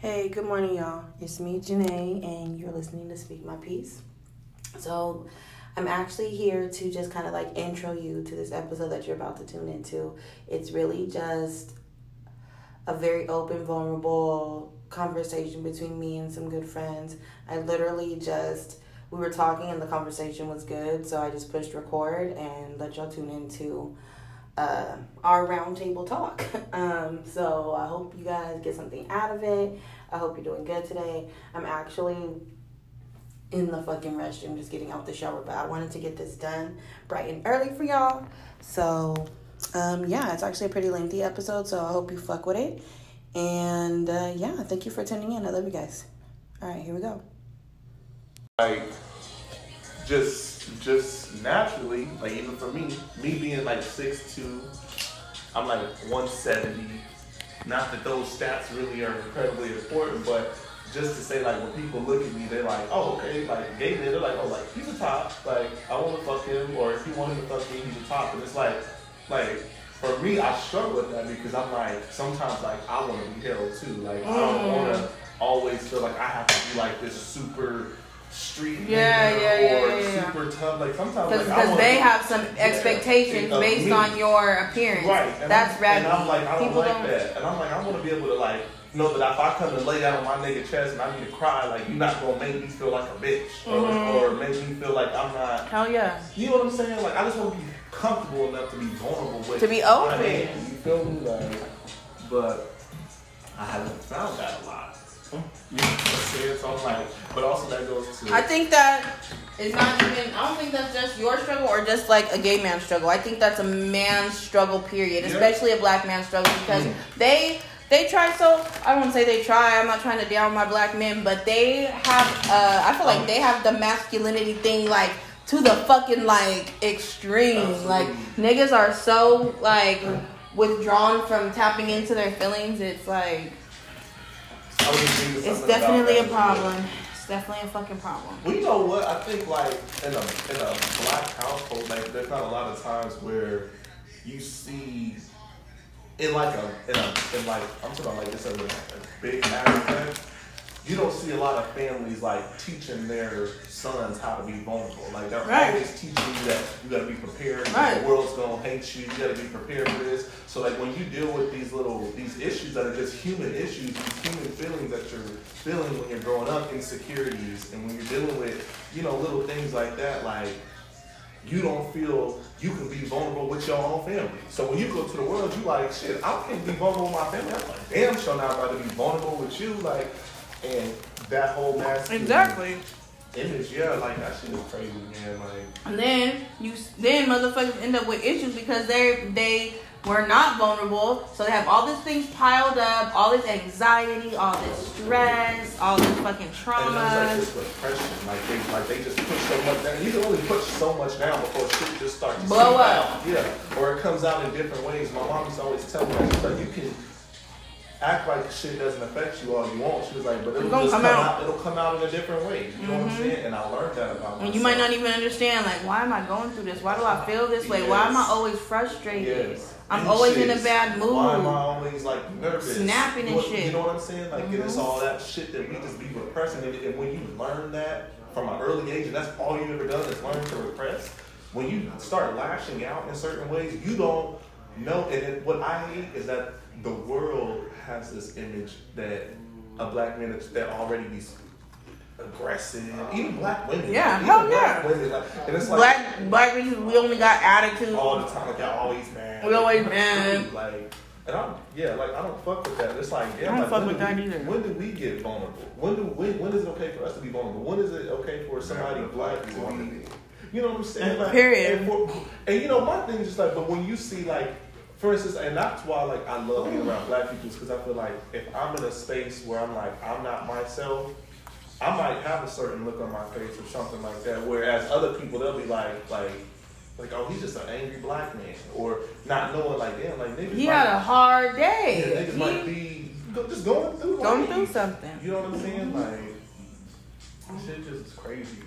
Hey, good morning, y'all. It's me, Janae, and you're listening to Speak My Piece. So, I'm actually here to just kind of like intro you to this episode that you're about to tune into. It's really just a very open, vulnerable conversation between me and some good friends. I literally just we were talking and the conversation was good, so I just pushed record and let y'all tune into uh, our roundtable talk. um, so I hope you guys get something out of it. I hope you're doing good today. I'm actually in the fucking restroom just getting out the shower, but I wanted to get this done bright and early for y'all. So um, yeah, it's actually a pretty lengthy episode, so I hope you fuck with it. And uh, yeah, thank you for tuning in. I love you guys. All right, here we go. Like, just, just naturally, like even for me, me being like six two, I'm like 170. Not that those stats really are incredibly important, but just to say like when people look at me, they're like, oh okay, like gay men, they're like, oh like he's a top, like I want to fuck him, or if he wanted to fuck me, he's a top, and it's like, like for me, I struggle with that because I'm like sometimes like I want to be held too, like I don't Mm. want to always feel like I have to be like this super street Yeah, nigga yeah, yeah, or yeah, yeah. super tough. Like sometimes Because like, they have some expectations based me. on your appearance. Right. And That's I'm, raggedy. And I'm like, I don't People like don't. that. And I'm like, I want to be able to like know that if I come and lay down on my nigga chest and I need to cry, like you're not gonna make me feel like a bitch or, Mhm. or make me feel like I'm not. Hell yeah. You know what I'm saying? Like I just want to be comfortable enough to be vulnerable with. To be open. You feel me? Like, but I haven't found that a lot. You know what I'm saying? So I'm like, but also that goes to. I think that is not even. I don't think that's just your struggle or just like a gay man's struggle. I think that's a man's struggle. Period. Yeah. Especially a black man's struggle because Mm. they they try so. I don't say they try. I'm not trying to down my black men, but they have. Uh, I feel like they have the masculinity thing like to the fucking like extreme. Like niggas are so like withdrawn from tapping into their feelings. It's like I was just thinking it's something about definitely a problem. It's definitely a fucking problem. Well, you know what? I think like in a in a black household, like there's not a lot of times where you see in like a in a in like I'm talking about like this as a, a big aspect. You don't see a lot of families like teaching their sons how to be vulnerable. Like they're Right. always teaching you that you got to be prepared. Right. The world's gonna hate you. You got to be prepared for this. So like when you deal with these little these issues that are just human issues, these human feelings that you're feeling when you're growing up, insecurities, and when you're dealing with you know little things like that, like you don't feel you can be vulnerable with your own family. So when you go to the world, you like shit. I can't be vulnerable with my family. I'm like, damn, sure not about to be vulnerable with you, like, and that whole masculine Exactly. image, yeah, like that shit is crazy, man. Like, And then you then motherfuckers end up with issues because they they were not vulnerable, so they have all these things piled up, all this anxiety, all this stress, all this fucking trauma. And it's like this repression, like they like they just push so much down. You can only push so much down before shit just starts to Blow up. out. Yeah, or it comes out in different ways. My mom used to always tell me that like, you can act like shit doesn't affect you all you want. She was like, but it'll It's come come, out. out. It'll come out in a different way. You know what I'm Mhm. saying? And I learned that about myself. and you might not even understand, like, why am I going through this? Why do I feel this way? Why am I always frustrated? Yes. I'm And always in a bad mood. Why am I always like nervous? Snapping and What- shit. You know what I'm saying? Like it's Mhm. all that shit that we just be repressing. And, and when you learn that from an early age, and that's all you've ever done is learn to repress. When you start lashing out in certain ways, you don't know. And it, what I hate is that the world has this image that a black man that already be aggressive, even black women. Yeah, even hell black yeah. Women, like, and it's like Black black bitches, we only got attitude. all the time. Like y'all always mad. We always mad. Like, and I'm yeah, like I don't fuck with that. It's like yeah, I don't like, fuck when with do that we, either. When do we get vulnerable? When do when when is it okay for us to be vulnerable? When is it okay for somebody black to be? You know what I'm saying? Like, Period. And, for, and you know my thing is just like, but when you see like. For instance, and that's why like I love being around black people because I feel like if I'm in a space where I'm like I'm not myself, I might have a certain look on my face or something like that. Whereas other people, they'll be like, like, like, oh, he's just an angry black man, or not knowing, like, damn, like niggas. He might, had a hard day. yeah, niggas He might be just going through, going through something. You know what I'm saying? Like, shit just is crazy.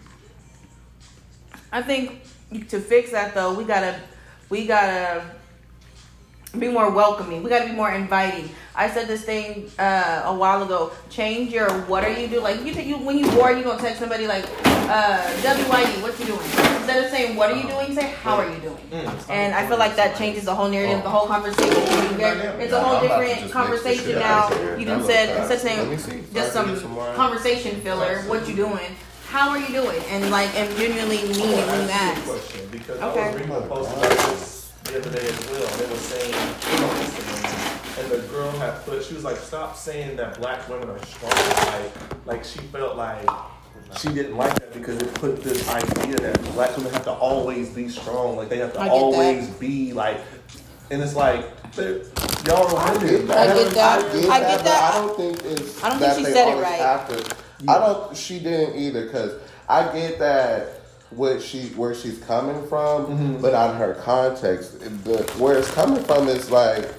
I think to fix that though, we gotta we gotta be more welcoming. We gotta be more inviting. I said this thing uh, a while ago. Change your what are you doing? Like you, you when you bored, you gonna text somebody like uh, WYD, what you doing? Instead of saying what are you doing, say how are you doing. Mm. And I feel like that changes the whole narrative, the whole conversation. can It's a whole I'm about to different conversation mix this shit now. You That done look said fast. instead of Let me see. saying just some some conversation filler, what you doing? How are you doing? And like and genuinely meaning I you asked you ask. Okay. I was reading a post about this the other day as well, and it was saying and the girl had put, she was like, "Stop saying that black women are strong." Like, like she felt like she didn't like that because it put this idea that black women have to always be strong, like they have to I get that. always be like, and it's like they're- y'all are women. I get that. I get that. I get but that. I don't think it's. I don't that think she they said it always right. Have to, I don't. She didn't either because I get that what she where she's coming from, Mm-hmm. but on her context, the where it's coming from is like.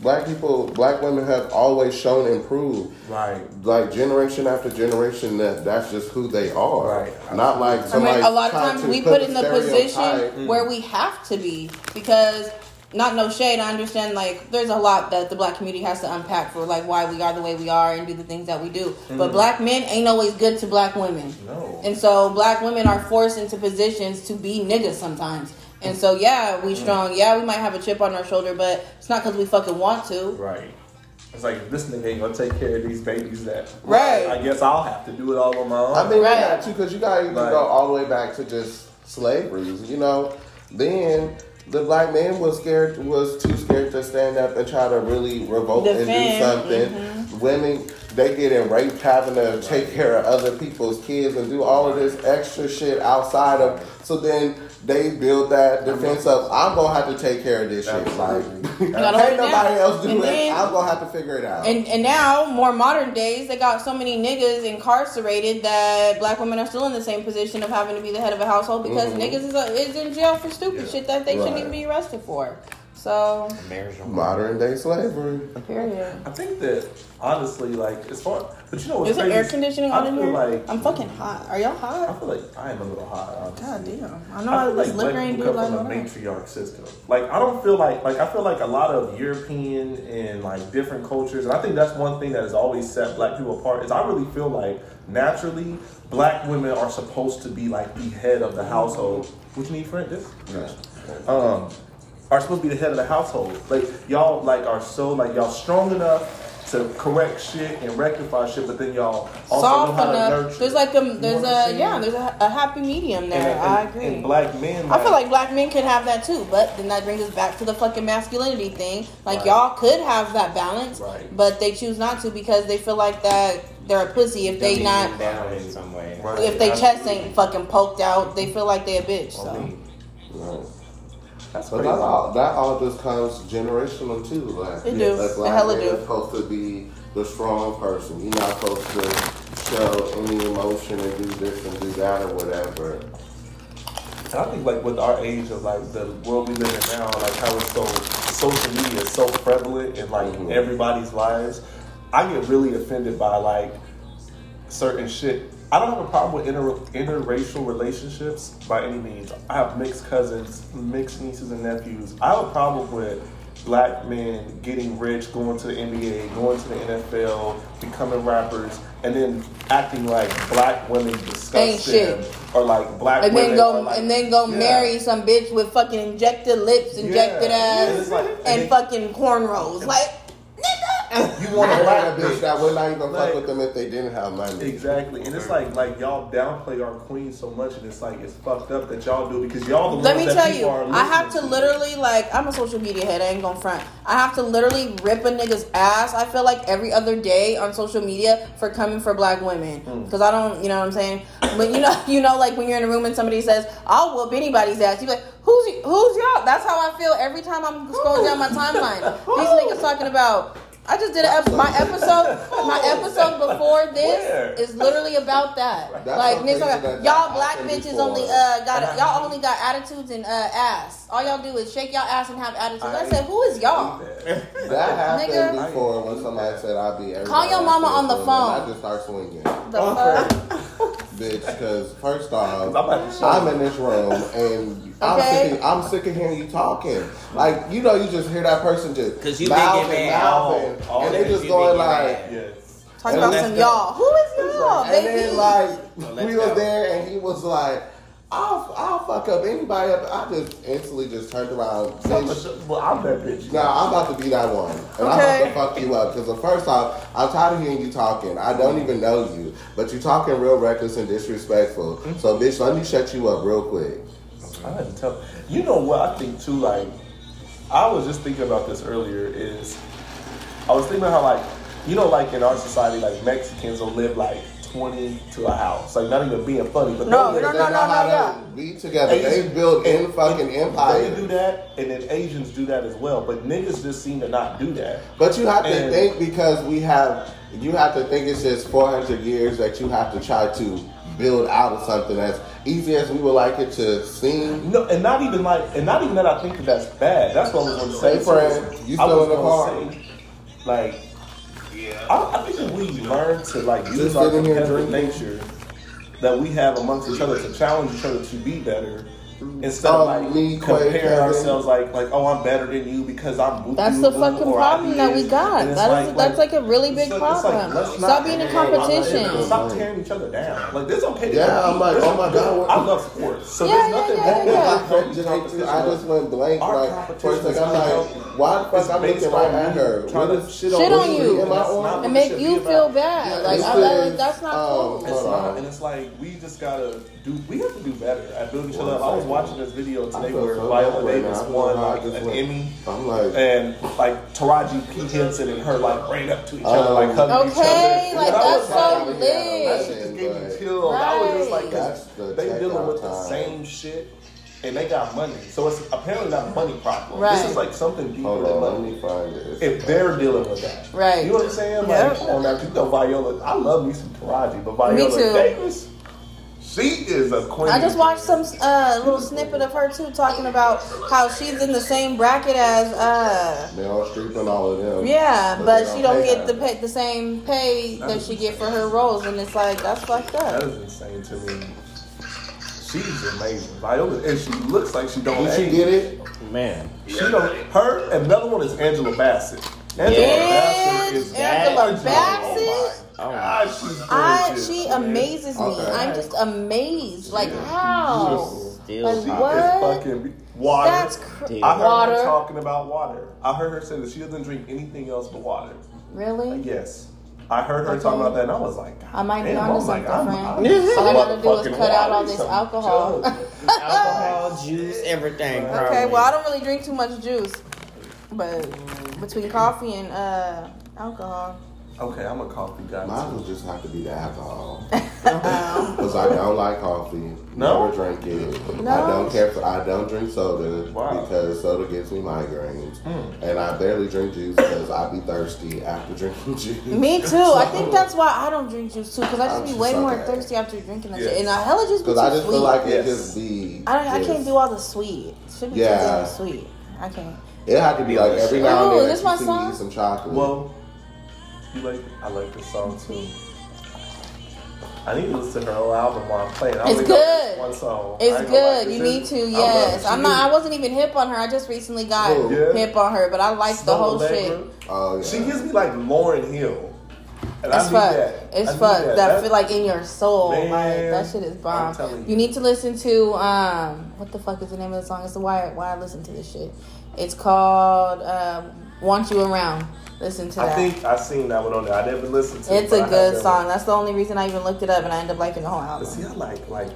Black people, black women have always shown improved. Right. Like generation after generation, that that's just who they are. Right. Not like I mean, a lot of times we put in the stereotype. position where we have to be because not no shade. I understand like there's a lot that the black community has to unpack for like why we are the way we are and do the things that we do. But mm. black men ain't always good to black women. No. And so black women are forced into positions to be niggas sometimes. And so yeah, we mm. strong. Yeah, we might have a chip on our shoulder, but it's not because we fucking want to. Right. It's like this nigga ain't gonna take care of these babies that Right. I guess I'll have to do it all on my own. I mean, Right. right. too, because you got to even Right. go all the way back to just slavery. You know, then the black man was scared, was too scared to stand up and try to really revolt Defend, and do something. mm-hmm. Women, they getting raped, having to take care of other people's kids and do all of this extra shit outside of. So then they build that defense up. I'm gonna have to take care of this shit. Like, Absolutely. gotta hold can't it down. nobody else do And it. then- I'm gonna have to figure it out. And and now more modern days, they got so many niggas incarcerated that black women are still in the same position of having to be the head of a household because Mhm. niggas is, uh, is in jail for stupid shit that they shouldn't even be arrested for. So Modern day slavery. period. I think that honestly, like as far, but you know what's Is there crazy? air conditioning I on in feel here? Like, I'm fucking hot. Are y'all hot? I feel like I am a little hot. Honestly. God damn. I know I, feel was like liquor black ain't people do come like from a matriarch system. Like I don't feel like like I feel like a lot of European and like different cultures, and I think that's one thing that has always set black people apart. Is I really feel like naturally black women are supposed to be like the head of the household. Would you need, friend? This. Um, are supposed to be the head of the household. Like y'all like are so like y'all strong enough to correct shit and rectify shit, but then y'all also Soft know how to nurture. There's like a there's a yeah there's a, a happy medium there. and- I agree. And black men, I feel like black men can have that too, but then that brings us back to the fucking masculinity thing. Like Right. y'all could have that balance, Right. but they choose not to because they feel like that they're a pussy if they not down in some way. Right. if they chest ain't fucking poked out. They feel like they a bitch. So Right. That's But crazy. that all, that all just comes generational too. Like, It do. Like It black hella man do. supposed to be the strong person. You're not supposed to show any emotion and do this and do that or whatever. And I think like with our age of like the world we live in now, like how it's so social media is so prevalent in like Mhm. everybody's lives, I get really offended by like certain shit. I don't have a problem with inter interracial relationships by any means. I have mixed cousins, mixed nieces and nephews. I have a problem with black men getting rich, going to the NBA, going to the NFL, becoming rappers, and then acting like black women disgust Ain't them, shit. or like black and women then go like, and then go Yeah. marry some bitch with fucking injected lips, injected Yeah. ass, And like- and, and- fucking cornrows. Like. You want a Marry black a bitch that would not even Like- fuck with them if they didn't have money. Exactly, and it's like like y'all downplay our queen so much, and it's like it's fucked up that y'all do because y'all the Let ones me that tell you, are I have to listening literally like I'm a social media head. I ain't gonna front. I have to literally rip a nigga's ass. I feel like every other day on social media for coming for black women Hmm. because I don't, you know what I'm saying. But you know, you know, like when you're in a room and somebody says, "I'll whoop anybody's ass," you be like, "Who's y- who's y'all?" That's how I feel every time I'm scrolling down my timeline. These niggas talking about. I just did a, ep- my episode. My episode before this Where? is literally about that. That's like something niggas, that y'all black bitches before. only uh got it. Y'all only got attitudes and uh ass. All y'all do is shake y'all ass and have attitudes. I, I- said, who is y'all? that. That happened Nigga. before when somebody said I'd be everybody Call your mama on the phone. I just start swinging. The fuck? bitch. Because first off, I'm about to show I'm in this room and I'm Okay. sick. Of, I'm sick of hearing you talking. Like you know, you just hear that person just 'Cause you mouthing, thinking, mouthing, oh, oh, and they yeah, just going like. man. Yes. Talk And about some go. y'all. Who is y'all, And baby? then like let's we was there and he was like, I'll I'll fuck up anybody up. I just instantly just turned around. bitch. Well, I'm that bitch. Nah, I'm about to be that one, and I'm about to fuck you up. Because first off, I'm tired of hearing you talking. I don't even know you, but you talking real reckless and disrespectful. Mm-hmm. So, bitch, let me shut you up real quick. I had to tell. You know what I think too? Like, I was just thinking about this earlier. Is I was thinking about how like, you know, like in our society, like Mexicans will live like twenty to a house. Like not even being funny, but No, they'll no, live- no, They no, know how no, to no. Be together. They build in fucking empire. They do that, and then Asians do that as well. But niggas just seem to not do that. But you have to And- think because we have, you have to think it's just 400 years that you have to try to build out of something as easy as we would like it to seem. No, and not even like, and not even that I think that that's bad. That's what I was going to say. Hey, friend, too. you I still was in the gonna car? say, like, I, I think if we learn to like use Just our competitive nature that we have amongst each other to challenge each other to be better. Instead of Um, like me, comparing Kevin. ourselves like like oh I'm better than you because I'm with That's the fucking problem that we this. got. And it's That is- that's like a really big it's like- it's like, problem. Stop being in Yeah, competition. Stop tearing each other down. Like there's okay. to Yeah, compete. I'm like, oh my God, what- I love sports. So Yeah, there's yeah, nothing yeah, wrong with yeah. that I competition. just went blank. Our Like, competition first thing I'm like, why the fuck I'm looking right at her? trying to Shit on you. Am I That's on? not and make you feel bad. Like, This I, I, is, that's not um, cool. It's not, and it's like we just gotta do. We have to do better at building each other up. I was watching this video today where so Viola right Davis now. I won don't know how I like an went- Emmy, I'm like, and like Taraji P Henson and her like ran up to each other, Um, like hugging each other. Okay, like And I that's was so like, lit. That shit just gave me But- chills. I was just like, cause the they dealing checkout with the same shit. And they got money, so it's apparently not a money problem. Right. This is like something deeper hold than on, let me find this. If they're dealing with that, Right. You know what I'm saying? Like, Yep. come on now, you know Viola. I love me some Taraji, but Viola Me too. Davis, she is a queen. I just watched some uh, little snippet of her too, talking about how she's in the same bracket as uh, Meryl Streep and all of them. yeah, But but she don't don't get the pay, the same pay that she get for her roles, and it's like that's fucked up. That is insane to me. She's amazing. Viola, and she looks like she don't. Did she get it? Man. She don't. Her and another one is Angela Bassett. Angela Yes, Bassett is Angela gorgeous. Bassett? Oh God, she's I she amazes me. Okay. I'm just amazed. Like how? Still Like She what? is fucking water. That's cr- Dude. I heard water. her talking about water. I heard her say that she doesn't drink anything else but water. Really? Yes. I heard her Okay. talking about that and I was like, God I might be damn, onto I'm like, something, I'm- friend. I'm All I gotta do is motherfucking cut out all this alcohol. Alcohol, juice, everything. Okay, well I don't really drink too much juice, but between coffee and uh, alcohol, Okay, I'm a coffee guy. Mine too. will just have to be the alcohol. Because I don't like coffee. No? Never drink it. No? I don't care for. I don't drink soda Wow. because soda gives me migraines, Hmm. and I barely drink juice because I be thirsty after drinking juice. me too. I think that's why I don't drink juice too, because I I'm just be just way more okay. thirsty after drinking that Yes. shit, and I hella just be Because I just sweet. feel like Yes. it just be. I don't, I can't do all the sweet. Should be Yeah. too damn sweet. I can't. It had to be like every now and Ooh, then this that my you see song? me some chocolate. Well, you like I like this song too. I need to listen to her whole album while I'm playing. I It's only know this good. One song. It's ain't gonna lie. good. You need to. I love Yes. I'm not. I wasn't even hip on her. I just recently got Oh, yeah? hip on her, but I like the whole Allegra. shit. oh yeah. She gives me like Lauryn Hill. And It's I need fuck. that. It's I fuck. That, That's- feel like in your soul. Man, like that shit is bomb. you. You need to listen to um what the fuck is the name of the song? It's the why why I listen to this shit. It's called um, "Want You Around." Listen to I that. I think I seen that one on there. I never listened to it. it's but a I good song. one. That's the only reason I even looked it up, and I ended up liking the whole album. see, I like like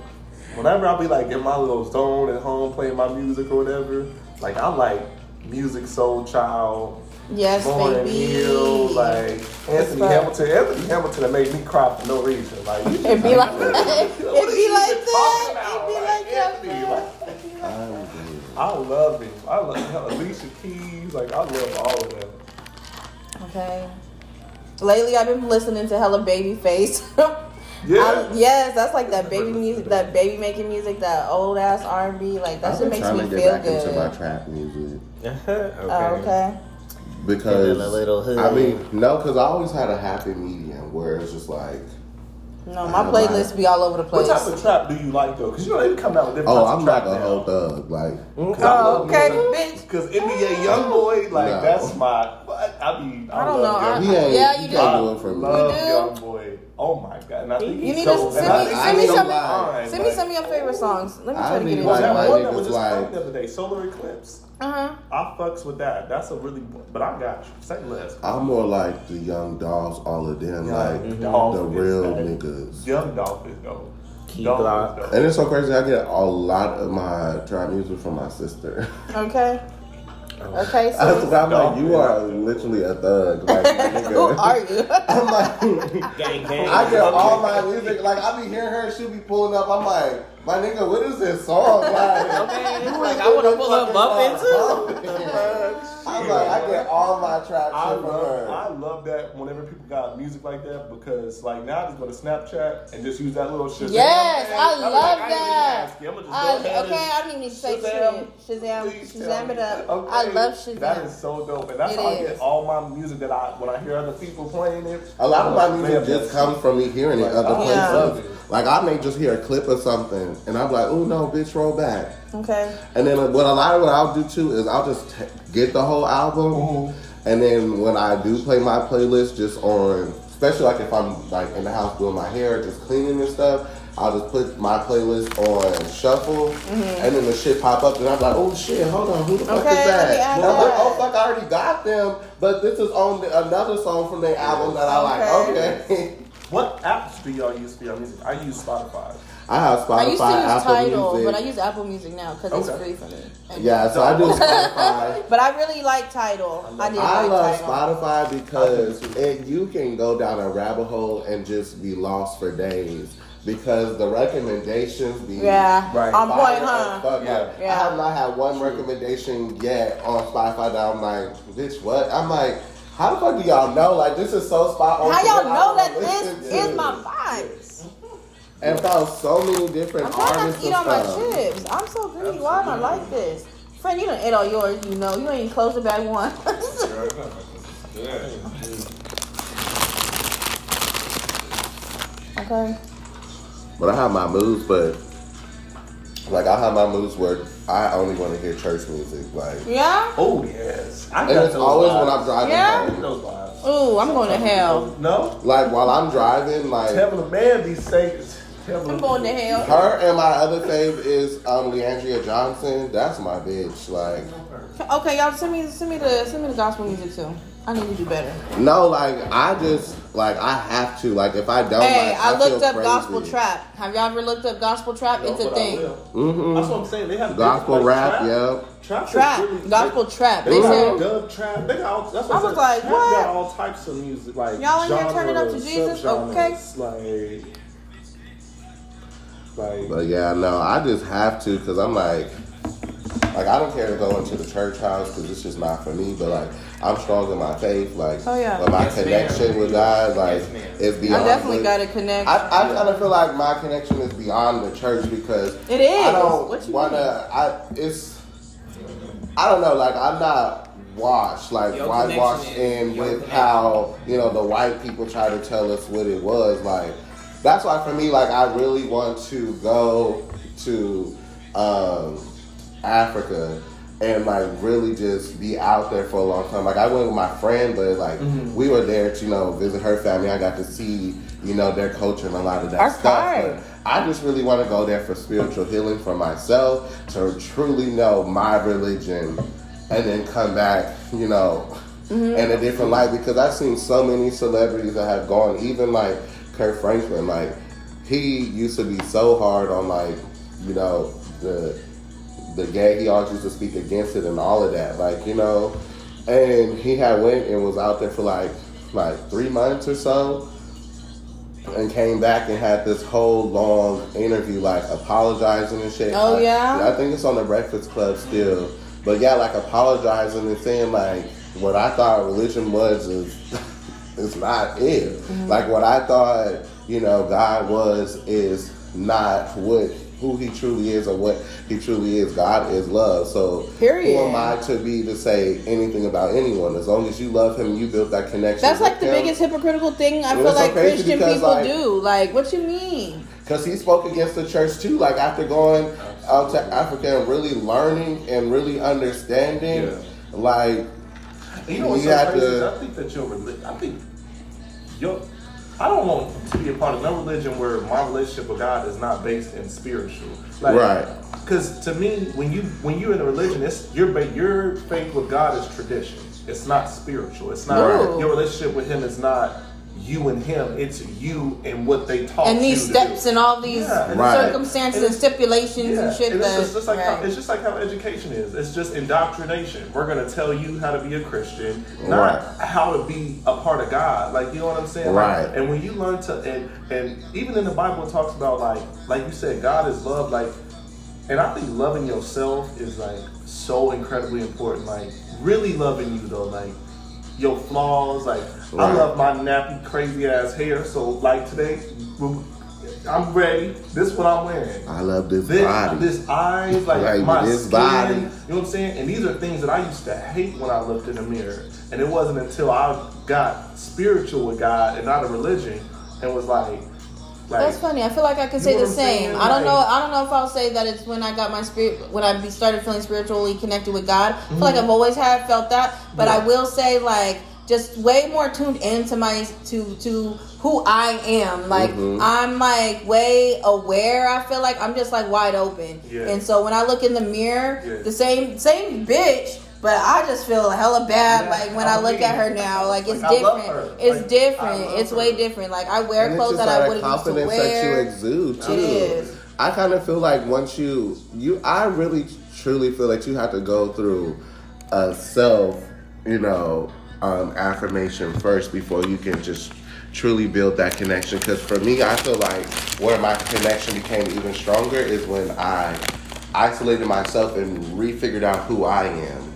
whenever I'll be like in my little zone at home playing my music or whatever. Like I like music, soul child, Yes, Lauryn baby. Hill, like Anthony. Hamilton. Anthony Hamilton that made me cry for no reason. Like you It'd be like it'd be like that. It'd be Like, like that. Anthony, like- I'm dead. I love him. I love Alicia Keys. Like I love all of them. Okay. Lately, I've been listening to hella Babyface. Yeah. I- yes, that's like that baby music, that baby making music, that old ass R and B. Like that I've shit makes me to get feel back good. into my trap music okay. Oh, okay. because a little hood. I mean, no, because I always had a happy medium where it's just like No, my playlist be all over the place. What type of trap do you like though? Because you know they come out with different Oh, types I'm of not trap mm-hmm. a now. whole thug. Like, Oh, okay, bitch. Because NBA YoungBoy, like No. that's my. What? I mean, I, I don't love know. I- Young he ain't, Yeah, he you do. can't I do it for me. love You do? YoungBoy. Oh my god! And I think You need so, to and send I me, think send me some, fine, send me some of your favorite songs. Let me I try to get into Well, like that my it. one that was just like- like, the other day, Solar Eclipse. Uh huh. I fucks with that. That's a really, but I got you. Say less. I'm more like the young dogs, all of them, like Dolph the real that. niggas. Young Dolph is dope. Dolph is dope. And it's so crazy. I get a lot of my trap music from my sister. Okay. Oh. Okay, That's so what I'm like. You are literally a thug. Like, nigga. who are you? I'm like, Gang, gang. I get all my music. Like, I be hearing her. she'll be pulling up. I'm like, my nigga, what is this song? Like, Okay, you like, I wanna in pull up fucking Muppet, song. I'm like, I get all my trap shit I from love, her. I love that whenever people got music like that because like now I just go to Snapchat and just use that little shit. Yes, I I'm love like, I that. I'm gonna just I, okay, I didn't even need to say Shazam. shit. Shazam, Please Shazam it up. Okay. I love Shazam. That is so dope, and that's It how I get all my music that I when I hear other people playing it. A lot of my music just comes from me hearing it other places. Yeah. love it. Like I may just hear a clip of something, and I'm like, "Oh no, bitch, roll back." Okay. And then what a lot of what I'll do too is I'll just t- get the whole album, Mm-hmm. and then when I do play my playlist, just on, especially like if I'm like in the house doing my hair, just cleaning and stuff, I'll just put my playlist on shuffle, and then the shit pop up, and I'm like, "Oh shit, hold on, who the fuck Mm-hmm. Okay, is that?" I'm like, "Oh fuck, I already got them," but this is on the, another song from their album that I like. Okay. Okay. What apps do y'all use for your music? I use Spotify. I have Spotify, I used to use Apple Tidal, Music. but I use Apple Music now because it's Okay. free for me. And- yeah, so I do Spotify. But I really like Tidal. I, did I like love Tidal. Spotify because it, you can go down a rabbit hole and just be lost for days because the recommendations be Yeah. Right. On fire point, as huh? fuck. Yeah. Like, Yeah. I have not had one recommendation yet on Spotify that I'm like, bitch, what? I'm like, how the fuck do y'all know? Like, this is so spot on. How y'all know that this to. is my vibe? And found so many different I'm trying artists to eat all my chips. I'm so greedy. Why don't I like this? Friend, you done ate all yours, you know. You ain't even closed the bag one. okay. But I have my moves, but like I have my moves where I only want to hear church music, like. Yeah? Oh yes, I And got it's always vibes. when I'm driving Yeah? home. Those vibes. Ooh, I'm going to hell. No, Like while I'm driving, like Tell the man these things. I'm going to hell. her and my other fave is um Le'Andria Johnson. That's my bitch. Like Okay, y'all send me send me the send me the gospel music too. I need to do better. no, like I just like I have to. Like if I don't, Hey, like, I, I, looked feel up crazy. gospel trap. Have y'all ever looked up gospel trap? It's a thing. Mm-hmm. That's what I'm saying. They have Gospel like, rap, trap. yeah. Trap, is Trap, really- gospel trap. They, They they got dub trap. They got all. That's what I was saying. like, Trap what? got all types of music, like Y'all in here turning up to genres, Jesus? subgenres, Like, like But yeah, no, I just have to because I'm like, like I don't care to go into the church house because it's just not for me. But like, I'm strong in my faith. Like, Oh, yeah. but my Yes, ma'am. connection with God, like, Yes, ma'am. is I definitely what- got to connect. I, I kind of feel like my connection is beyond the church because It is. I don't wanna. I it's. I don't know. Like I'm not washed. Like Your whitewashed in with connection. how you know the white people try to tell us what it was. Like that's why for me, like I really want to go to um, Africa and like really just be out there for a long time. Like I went with my friend, but like Mm-hmm. we were there to you know visit her family. I got to see you know their culture and a lot of that That's stuff. But I just really want to go there for spiritual healing for myself to truly know my religion, and then come back, you know, Mm-hmm. in a different light. Because I've seen so many celebrities that have gone, even like Kirk Franklin, like he used to be so hard on like you know the the gay. He always used to speak against it and all of that, like you know. And he had went and was out there for like like three months or so, and came back and had this whole long interview, like apologizing and shit. Oh, I- yeah? I think it's on the Breakfast Club still, but yeah, like apologizing and saying like what I thought religion was is is not it. Mm-hmm. Like what I thought, you know, God was is not what who he truly is or what he truly is. God is love. So Period. who am I to be to say anything about anyone? As long as you love him, you built that connection. That's like the him. biggest hypocritical thing I It feel was so like crazy Christian because, people like- do. Like, what you mean? Because he spoke against the church too, like after going out to Africa and really learning and really understanding, Yeah. like You know what's You so have crazy? to- I think that your religion. I think your. I don't want to be a part of no religion where my relationship with God is not based in spiritual. Like, Right. Because to me, when you when you're in a religion, it's your your faith with God is tradition. It's not spiritual. It's not Right. your relationship with Him is not you and Him. It's you and what they taught And these you to steps do. and all these Yeah, and Right. circumstances And and stipulations Yeah, and shit and it's, that just, just like how, it's just like how education is. It's just indoctrination. We're gonna tell you how to be a Christian, not Right. how to be a part of God. Like you know what I'm saying? Right. Like, and when you learn to, and and even in the Bible it talks about like like you said, God is love. Like, and I think loving yourself is like so incredibly important. Like really loving you though, like your flaws. Like I love my nappy crazy ass hair. So like today. I'm ready. This is what I'm wearing I love this, this, body. this eyes, like Like, my skin, body. You know what I'm saying? And these are things that I used to hate when I looked in the mirror. And it wasn't until I got spiritual with God and not a religion and was like, like That's funny. I feel like I could say the same. I don't know. I don't know if I'll say that it's when I got my spirit when I be- started feeling spiritually connected with God. I feel Mm-hmm. like I've always had felt that, but I will say like just way more tuned into my to to who I am. Like Mhm. I'm like way aware. I feel like I'm just like wide open. Yeah. And so when I look in the mirror, Yeah. the same same bitch. But I just feel hella bad, Yeah, like when I I'm look at her now, like it's Like, different. It's Like, different. I love It's way her. different. Like I wear and clothes just that I wouldn't used to wear. confidence wear. that you exude too. It is. I kind of feel like once you you I really truly feel like you have to go through a self, you know, um, affirmation first before you can just truly build that connection. Because for me, I feel like where my connection became even stronger is when I isolated myself and refigured out who I am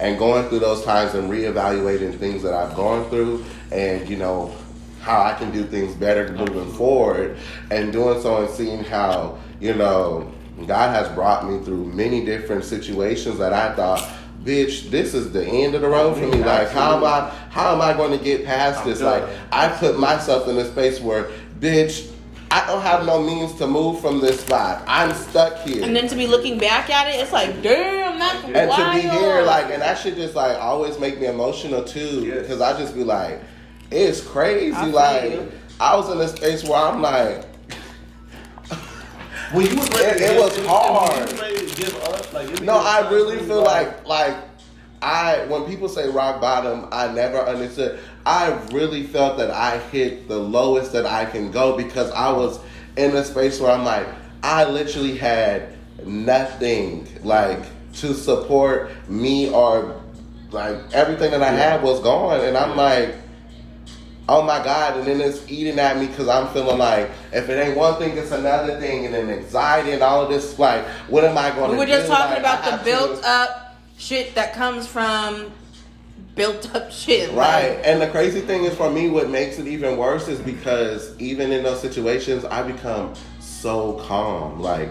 and going through those times and reevaluating things that I've gone through and you know how I can do things better moving forward and doing so and seeing how you know God has brought me through many different situations that I thought bitch this is the end of the road for me. Like how am I how am I going to get past this? Like I put myself in a space where bitch I don't have no means to move from this spot I'm stuck here And then to be looking back at it, it's like, damn, that's and wild. to be here, like, and that should just like always make me emotional too, Yes. because I just be like, it's crazy. I like, you. I was in a space where I'm like, when you was ready, It- to it give- was hard. you was ready to give up, like it no, I really feel like, like, I when people say rock bottom, I never understood. I really felt that I hit the lowest that I can go because I was in a space where I'm like, I literally had nothing like to support me or like everything that I had was gone, and I'm like. Oh my God! And then it's eating at me because I'm feeling like if it ain't one thing, it's another thing, and then anxiety and all of this. Like, what am I going to we do? were just talking Like, about the built to- up shit that comes from built up shit. Right. Like, And the crazy thing is for me, what makes it even worse is because even in those situations, I become so calm. Like,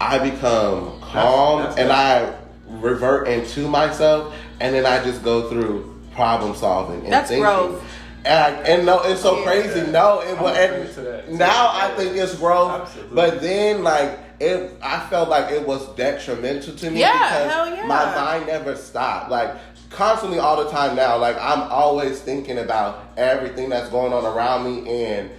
I become calm that's- and I revert into myself, and then I just go through problem solving and That's thinking. growth. And, I, and no, it's so Yeah. crazy. No, it I'm was. agreeing to. And now I think it's growth, Absolutely. but then like it, I felt like it was detrimental to me Yeah, because hell yeah. my mind never stopped. Like constantly all the time now. Like I'm always thinking about everything that's going on around me and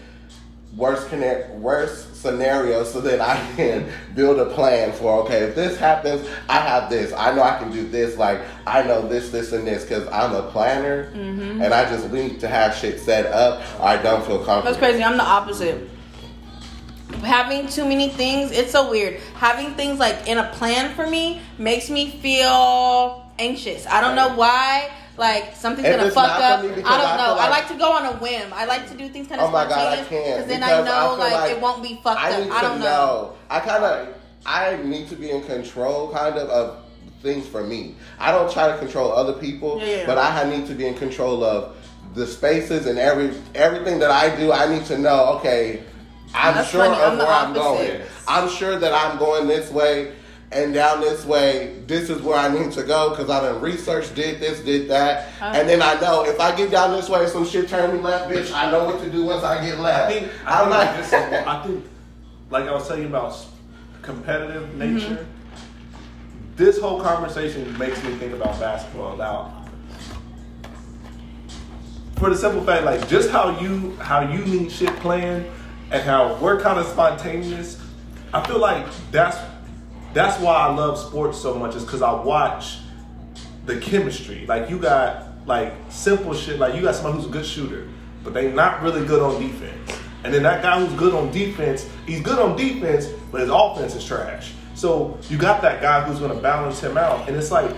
worst connect worst scenario so that I can build a plan for okay if this happens I have this I know I can do this like I know this this and this because I'm a planner Mm-hmm. and I just need to have shit set up or I don't feel comfortable That's crazy. I'm the opposite. Having too many things, it's so weird. Having things like in a plan for me makes me feel anxious. I don't know why. Like something's If gonna fuck up. I don't I know. I like- like to go on a whim. I like to do things kind of Oh my God, I spontaneous can't. then I know I like, like it won't be fucked I up. I don't know. know. I kind of I need to be in control, kind of, of things for me. I don't try to control other people, yeah. but I need to be in control of the spaces and every everything that I do. I need to know. Okay, I'm That's sure funny. of I'm where I'm going. I'm sure that I'm going this way and down this way. This is where I need to go because I done researched, did this, did that, Uh-huh. and then I know if I get down this way, some shit turn me left, bitch. I know what to do once I get left. I think I I'm think, like, this, I think like I was telling you about s- competitive Mm-hmm. nature. This whole conversation makes me think about basketball now. For the simple fact, like just how you how you need shit planned and how we're kind of spontaneous. I feel like that's that's why I love sports so much is because I watch the chemistry. Like you got like simple shit. Like you got someone who's a good shooter, but they not really good on defense. And then that guy who's good on defense, he's good on defense, but his offense is trash. So you got that guy who's going to balance him out, and it's like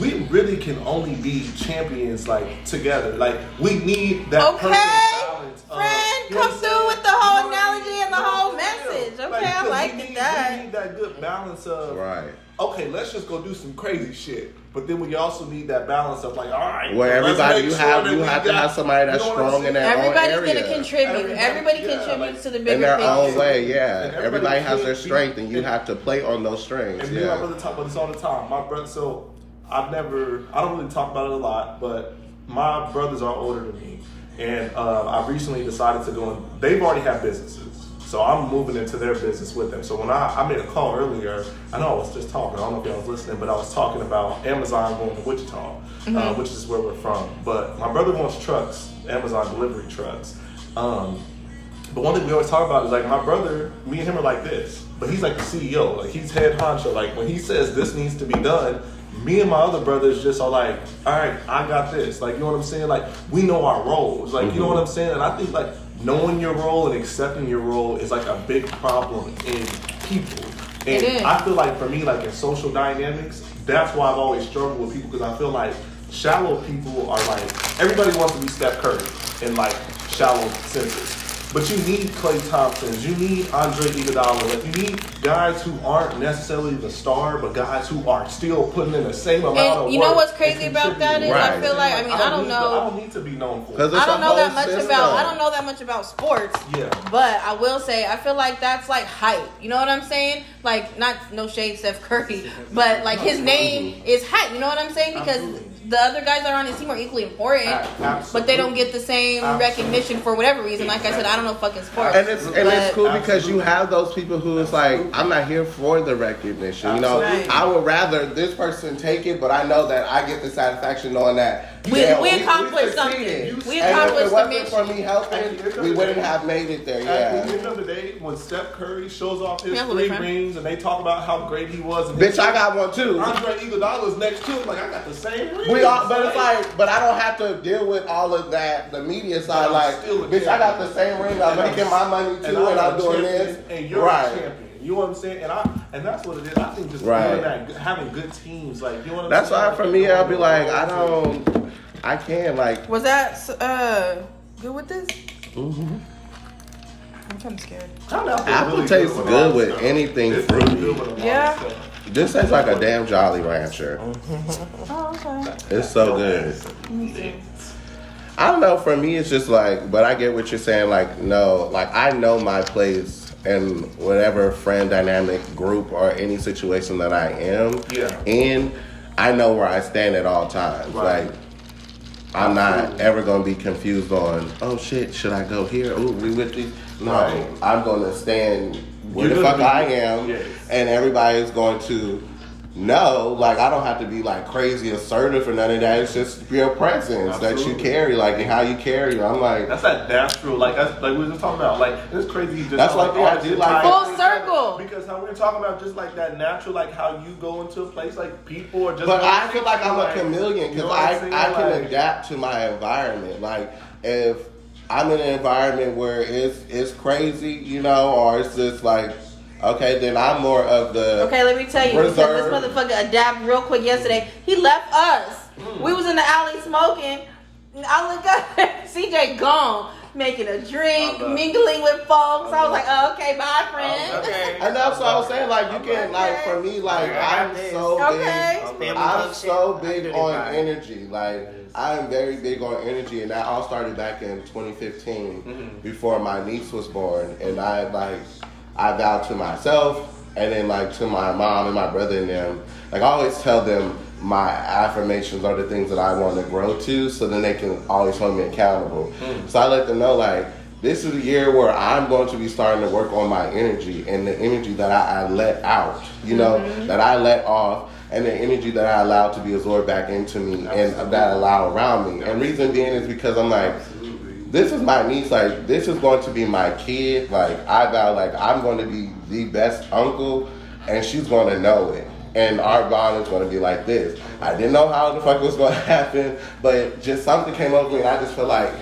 we really can only be champions like together. Like we need that Okay, perfect balance. of- friend, you know come through with the whole You know what I analogy mean? and the You know whole what I'm saying? message. Okay, I because liked we it, need- that. We need that good balance of right. okay, let's just go do some crazy shit. But then we also need that balance of like, all right, Where let's everybody you sure have you we have to have somebody that's you know what I'm strong in saying? their own Everybody's area. gonna contribute. Everybody- Everybody yeah, contributes like- to the in bigger their picture. own way, yeah. And everybody Everybody has their strength, and you and- have to play on those strengths. And me and my Yeah. brother talk about this all the time. My brother, so I've never, I don't really talk about it a lot, but my brothers are older than me, and uh, I recently decided to go. and They've already have businesses, so I'm moving into their business with them. So when I, I made a call earlier, I know I was just talking. I don't know if y'all was listening, but I was talking about Amazon going to Wichita, uh, which is where we're from. But my brother wants trucks, Amazon delivery trucks. Um, but one thing we always talk about is like my brother, me and him are like this, but he's like the CEO, like he's head honcho. Like when he says this needs to be done, me and my other brothers just are like, all right, I got this. Like you know what I'm saying? Like we know our roles. Like you know what I'm saying? And I think like knowing your role and accepting your role is like a big problem in people. And I feel like for me, like in social dynamics, that's why I've always struggled with people because I feel like shallow people are like everybody wants to be Steph Curry in like shallow senses. But you need Klay Thompsons, you need Andre Iguodala, like you need guys who aren't necessarily the star, but guys who are still putting in the same amount of And you know what's crazy about that is Right. I feel like I mean I don't need know To, I don't need to be known for. it. Because I don't know that much system. about I don't know that much about sports. Yeah. But I will say I feel like that's like hype. You know what I'm saying? Like not no shade Steph Curry, but like his name is hype. You know what I'm saying? Because Absolutely. The other guys that are on his team are equally important, A- but they don't get the same Absolutely. recognition for whatever reason. Like I said, I don't know fucking sports. And it's and it's But- cool because you have those people who is like, I'm not here for the recognition. You know, Absolutely. I would rather this person take it, but I know that I get the satisfaction knowing that We- damn, we accomplished succeeded. something. We and accomplished if the it wasn't mission. for me helping, we wouldn't have made it there. At Yeah. the end of the day, when Steph Curry shows off his Yeah, three rings and they talk about how great he was, and Bitch, I got one too. Andre Iguodala's next to him. Like I got the same ring. We all, but it's like, but I don't have to deal with all of that, the media side. Like, still a bitch, I got the same ring. I'm And making my money too, and, I'm I'm doing champion, this. and you're right. a champion. You know what I'm saying? And I, and that's what it is. I think just Right. doing that, having good teams, like you know what I'm That's saying. why for me, I'll be like, I don't, I can't like. Was that uh good with this? I'm kind of scared. Pineapple Apple really tastes with a good with stuff. anything It's really fruity. good with a lot Yeah. Stuff. This tastes like a damn Jolly Rancher. Oh, okay. It's so good. I don't know. For me, it's just like, but I get what you're saying. Like, no, like I know my place and whatever friend dynamic group or any situation that I am Yeah. in. I know where I stand at all times. Right. Like, I'm not ever gonna be confused on. Oh shit, should I go here? Ooh, we with these? No, Right. I'm gonna stand where You're the fuck I am, Yes. and everybody is going to know. Like I don't have to be like crazy assertive or none of that. It's just your presence that you carry, like and how you carry. I'm like, That's that natural, like that's like we were just talking about. Like it's crazy. Just That's how, like, yeah, I do like- Full circle. Because how we are talking about just like that natural, like how you go into a place, like people are just. but I feel like I'm a like- chameleon you know because I'm I? I can Like, adapt to my environment. Like if I'm in an environment where it's it's crazy, you know, or it's just like okay, then I'm more of the Okay, let me tell you, this motherfucker adapted real quick yesterday. He left us. Mm. We was in the alley smoking. I look up, CJ gone. Making a drink, I love- mingling with folks. I was like, oh, okay, bye, friend. Okay. And that's what I was saying. Like you can, like for me, like I'm so Okay. big. Family I'm so big on energy. Like I'm very big on energy, and that all started back in 2015, Mhm. before my niece was born. And I like I vowed to myself, and then like to my mom and my brother and them. Like I always tell them my affirmations are the things that I want to grow to, so then they can always hold me accountable. Hmm. So I let them know like. This is the year where I'm going to be starting to work on my energy and the energy that I, I let out, you know, mm-hmm. that I let off, and the energy that I allow to be absorbed back into me and that I allow around me. And reason being is because I'm like, Absolutely. this is my niece. Like, this is going to be my kid. Like, I vow, like, I'm going to be the best uncle, and she's going to know it. And our bond is going to be like this. I didn't know how the fuck it was going to happen, but just something came over me, and I just feel like,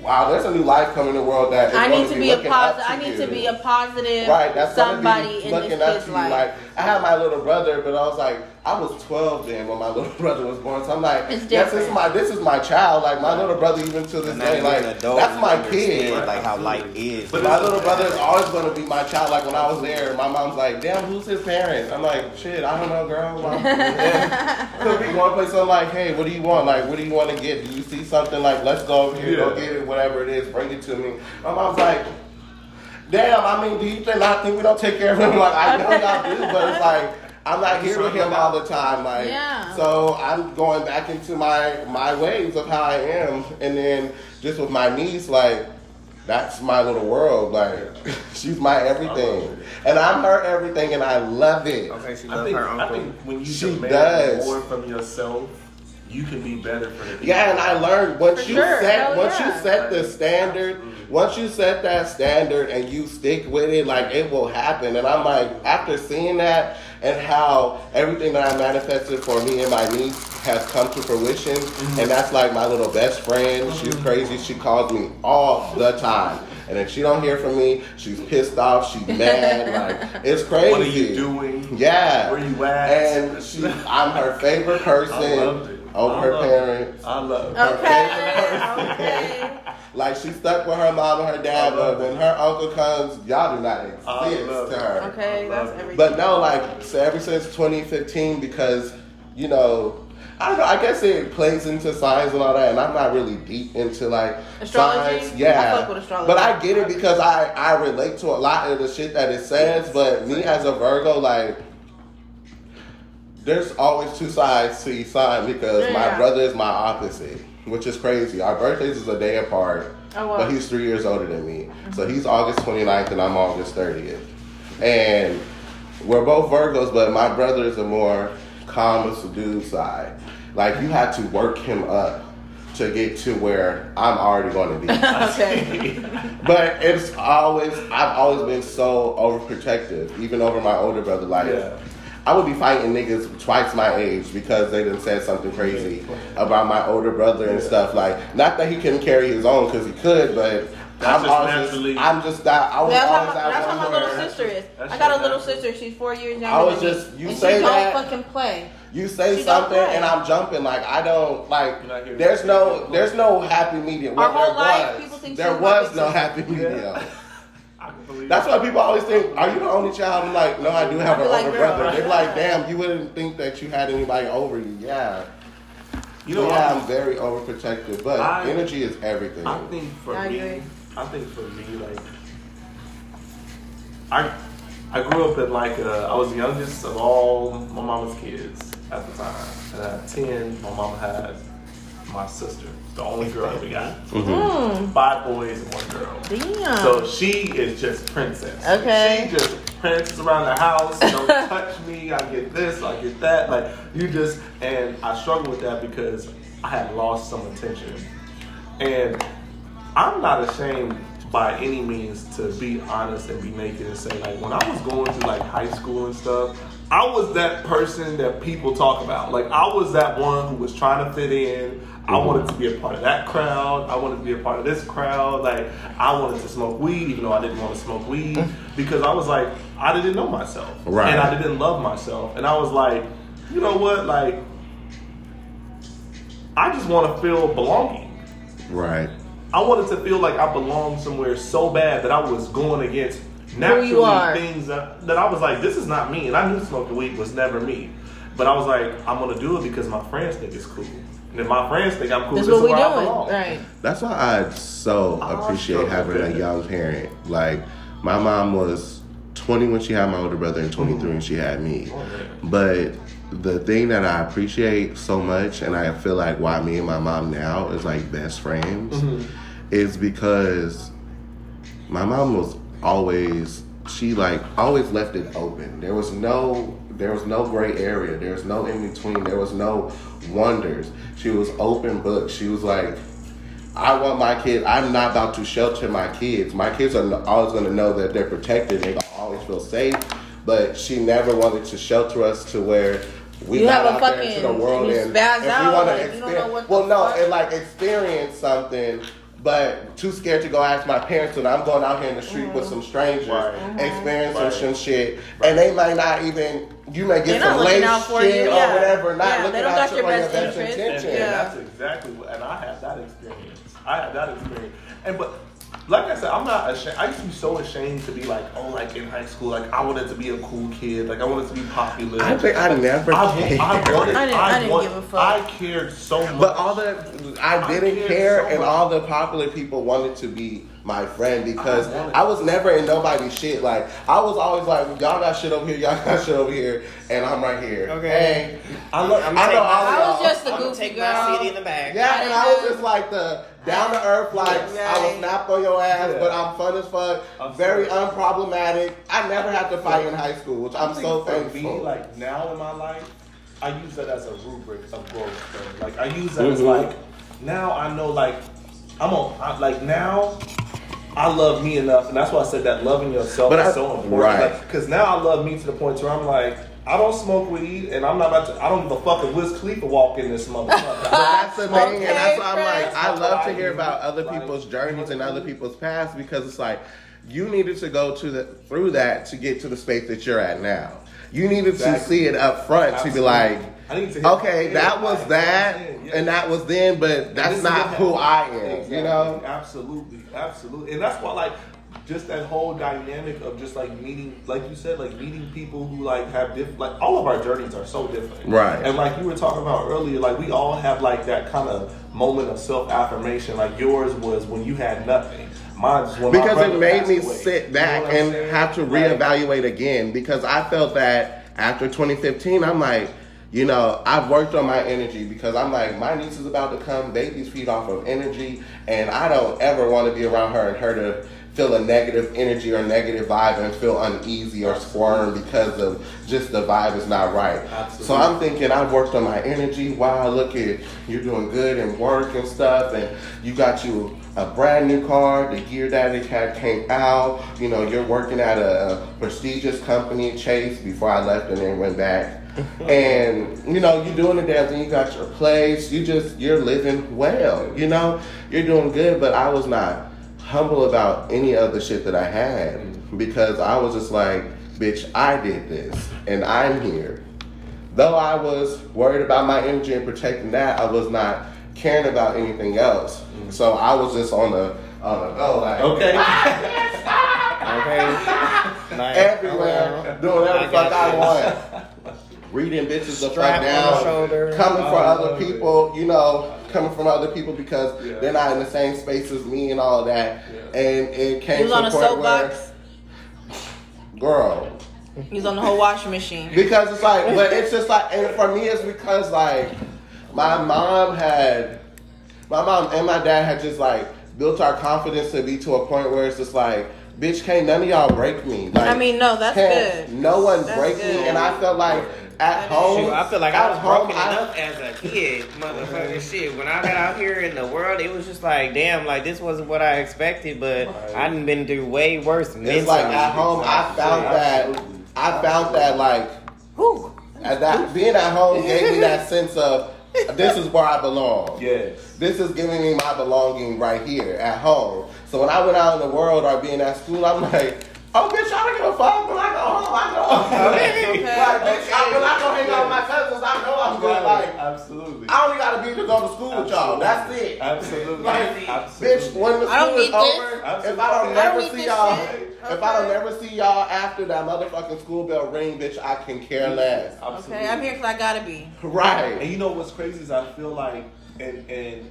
wow, there's a new life coming in the world that is I going need to be a positive. I need you. to be a positive Right, that's somebody somebody in this kid's to life. Like I had my little brother, but I was like, I was 12 then when my little brother was born. So I'm like, It's yes, this is my this is my child. Like my little brother, even to this day, like an adult, that's my understand, kid. Like how life is. But my little brother is always going to be my child. Like when I was there, my mom's like, "Damn, who's his parents?" I'm like, "Shit, I don't know, girl." Mom." Could be going place. I'm like, "Hey, what do you want? Like, what do you want to get? Do you see something? Like, let's go over here, go Yeah. get it, whatever it is, bring it to me." My mom's like, "Damn, I mean, do you think I think we don't take care of him? Like, I know y'all do, but it's like." I'm not here with him all the time, like Yeah. so I'm going back into my my ways of how I am, and then just with my niece, like that's my little world. Like she's my everything, and I'm her everything, and I love it. Okay, she I love think, her I uncle. think when you She demand does. more from yourself, you can be better for the people. Yeah, and I learned once For you sure. set Hell once yeah. you set the standard, once you set that standard and you stick with it, like it will happen. And I'm like, after seeing that and how everything that I manifested for me and my niece has come to fruition, mm-hmm. and that's like my little best friend. She's mm-hmm. crazy. She calls me all the time. And if she don't hear from me, she's pissed off. She's mad. Like it's crazy. What are you doing? Yeah. Where you at? And she, I'm her favorite person I loved it. over I her love it. parents. I love it. Okay. okay. Like she stuck with her mom and her dad, but love when her uncle comes, y'all do not I exist love to it. her. Okay, that's love everything. But no, like so ever since 2015, because you know, I don't know. I guess it plays into science and all that, and I'm not really deep into like Astrology? science. I Yeah, fuck with astrology. but I get it because I I relate to a lot of the shit that it says. But me as a Virgo, like. There's always two sides to each side because my brother is my opposite, which is crazy. Our birthdays is a day apart. Oh, wow. But he's three years older than me. So mm-hmm. he's August 29th and I'm August 30th. And we're both Virgos, but my brother is a more calm, and subdued side. Like you had to work him up to get to where I'm already going to be. okay. but it's always, I've always been so overprotective, even over my older brother. Like, Yeah. I would be fighting niggas twice my age because they done said something crazy about my older brother and stuff. Like, not that he couldn't carry his own because he could, but That's I'm just always naturally- just, I'm just that. I was That's how, always my, that's how my little sister is. That's I got a little natural. sister. She's four years younger I was than just- me. you and say she that- don't fucking play. You say She something and I'm jumping. Like I don't like. You're here There's no. There's no happy medium. Our Well, whole there life, was. people think there was no happy medium. I can believe That's why people always think, "Are you the only child?" I'm like, "No, I do have an be like, older brother." They're like, "Damn, you wouldn't think that you had anybody over you." Yeah, You know, yeah, I- I'm very overprotective, but I- energy is everything. I think for I me. I think for me, like, I, I grew up in like a, I was the youngest of all my mama's kids at the time, and at ten, my mama had my sister, the only girl that we got, Mm, five boys and one girl. damn. So she is just princess. Okay. She just princes around the house. Don't touch me. I get this. I get that. Like you just and I struggle with that because I had lost some attention, and I'm not ashamed by any means to be honest and be naked and say like when I was going through like high school and stuff. I was that person that people talk about. Like I was that one who was trying to fit in. I wanted to be a part of that crowd. I wanted to be a part of this crowd. Like I wanted to smoke weed, even though I didn't want to smoke weed, because I was like I didn't know myself, Right. and I didn't love myself, and I was like, you know what, like I just want to feel belonging. right. I wanted to feel like I belonged somewhere so bad that I was going against naturally things that, that I was like, this is not me. And I knew smoking weed was never me. But I was like, I'm gonna do it because my friends think it's cool. And if my friends think I'm cool, That's this what is we doing, right? That's why I so appreciate sure, having a young parent. Like my mom was 20 when she had my older brother and 23 when she had me. Oh. But the thing that I appreciate so much, and I feel like why me and my mom now is like best friends, Mm-hmm. is because my mom was always she like always left it open. There was no there was no gray area. There was no in between. There was no wonders. She was open book. She was like, I want my kids. I'm not about to shelter my kids. My kids are always going to know that they're protected. They're going to always feel safe. But she never wanted to shelter us to where we You have a out there into the fucking- world you and, spaz if we wanna don't know experience- what well, no, fuck. and like experience something, but too scared to go ask my parents. And I'm going out here in the street Mm-hmm. with some strangers, Right. experiencing Right. some shit, and they might not even. You may get some looking lace shit or yeah. whatever, not Yeah, they looking don't out got for your your best best interest. intention. And Yeah. that's exactly what, and I had that experience. I had that experience. And but like I said, I'm not ashamed. I used to be so ashamed to be like, oh, like in high school, like I wanted to be a cool kid, like I wanted to be popular. I think I never I, cared. I wanted. I didn't- I didn't want- give a fuck. I cared so much. But all the I didn't cared care, so and much. all the popular people wanted to be my friend because I I was never in nobody's shit. Like I was always like, y'all got shit over here, y'all got shit over here, and I'm right here. Okay. Hey, I, look, I'm I take know my- all I was y'all. just the I'm gonna goofy take girl. my seat in the back. Yeah, and I was just like the down to earth, like I Right. will snap on your ass, Yeah. but I'm fun as fuck, I'm very sorry. unproblematic. I never had to fight in high school, which I I'm think so for thankful. me, like now in my life, I use that as a rubric of growth. Though. Like I use that as Mhm. like now I know like I'm on I, like now. I love me enough, and that's why I said that loving yourself But is I- so important. right. Because now I love me to the point where I'm like, I don't smoke weed, and I'm not about to. I don't give a fuck if Wiz Khalifa walk in this motherfucker. But that's the thing, Okay, and that's why I'm like. I love to I hear do. about other Like, people's journeys and other what I mean? people's paths because it's like you needed to go to the through that to get to the space that you're at now. You needed to see it up front to be like, I need to hit okay, my that was that, you know what I'm saying? Yeah. and that was then, but that's not who I am. Exactly. You know? Absolutely, absolutely, and that's why like just that whole dynamic of just like meeting, like you said, like meeting people who like have different, like all of our journeys are so different, Right. And like you were talking about earlier, like we all have like that kind of moment of self affirmation. Like yours was when you had nothing. Mine when because it made me away. sit You back know and saying? have to reevaluate again because I felt that after 2015, I'm like, you know, I've worked on my energy because I'm like, my niece is about to come, babies feed off of energy, and I don't ever want to be around her and her to feel a negative energy or negative vibe and feel uneasy or squirm because of just the vibe is not right. Absolutely. So I'm thinking I've worked on my energy. Wow, look at you're doing good and work and stuff, and you got you a brand new car. The Gear Daddy had came out. You know, you're working at a, a prestigious company, Chase. Before I left and then went back. And you know you're doing the damn thing you got your place. You just you're living well you know? You're doing good but i was not humble about any of the shit that i had because i was just like bitch i did this and i'm here. Though I was worried about my energy and protecting that, I was not caring about anything else. So I was just on the on the go, like Okay. Ah, okay. Like, everywhere, doing whatever the fuck I want. Reading bitches the fuck Strap on the down, shoulder. coming for oh, other love it. people, you know, coming from other people because Yeah. they're not in the same space as me and all of that. Yeah. And it came You was to on a a point where, soapbox. girl, You was on the whole washing machine. Because it's like, but it's just like, and for me, it's because like my mom had, my mom and my dad had just like built our confidence to be to a point where it's just like, bitch, can't none of y'all break me. Like, I mean, no, that's can't good. No one That's break good. me, and I felt like at home, Shoot, I feel like I was home, broken I- enough as a kid, motherfucking mm-hmm. shit. When I got out here in the world, it was just like, damn, like this wasn't what I expected, but Right. I done been through way worse. It's mentally. like at home, I found that, Absolutely. I found that like Whew. at that being at home gave me that sense of this is where I belong. Yes. This is giving me my belonging right here at home. So when I went out in the world or being at school, I'm like, Oh, bitch, I don't give a fuck. When I go home, I go home. Okay. Like, bitch, I, when I go hang out with my cousins, I know I'm good. Like, absolutely. I only gotta be to go to school with y'all. That's it. Absolutely. Like, absolutely. bitch, when the I don't school is need this. over, if Absolutely. I don't I don't never need see this y'all, shit. if I don't Okay. never see y'all after that motherfucking school bell ring, bitch, I can care mm-hmm. less. Absolutely. Okay, I'm here because I gotta be. Right. And Right. you know what's crazy is I feel like, and and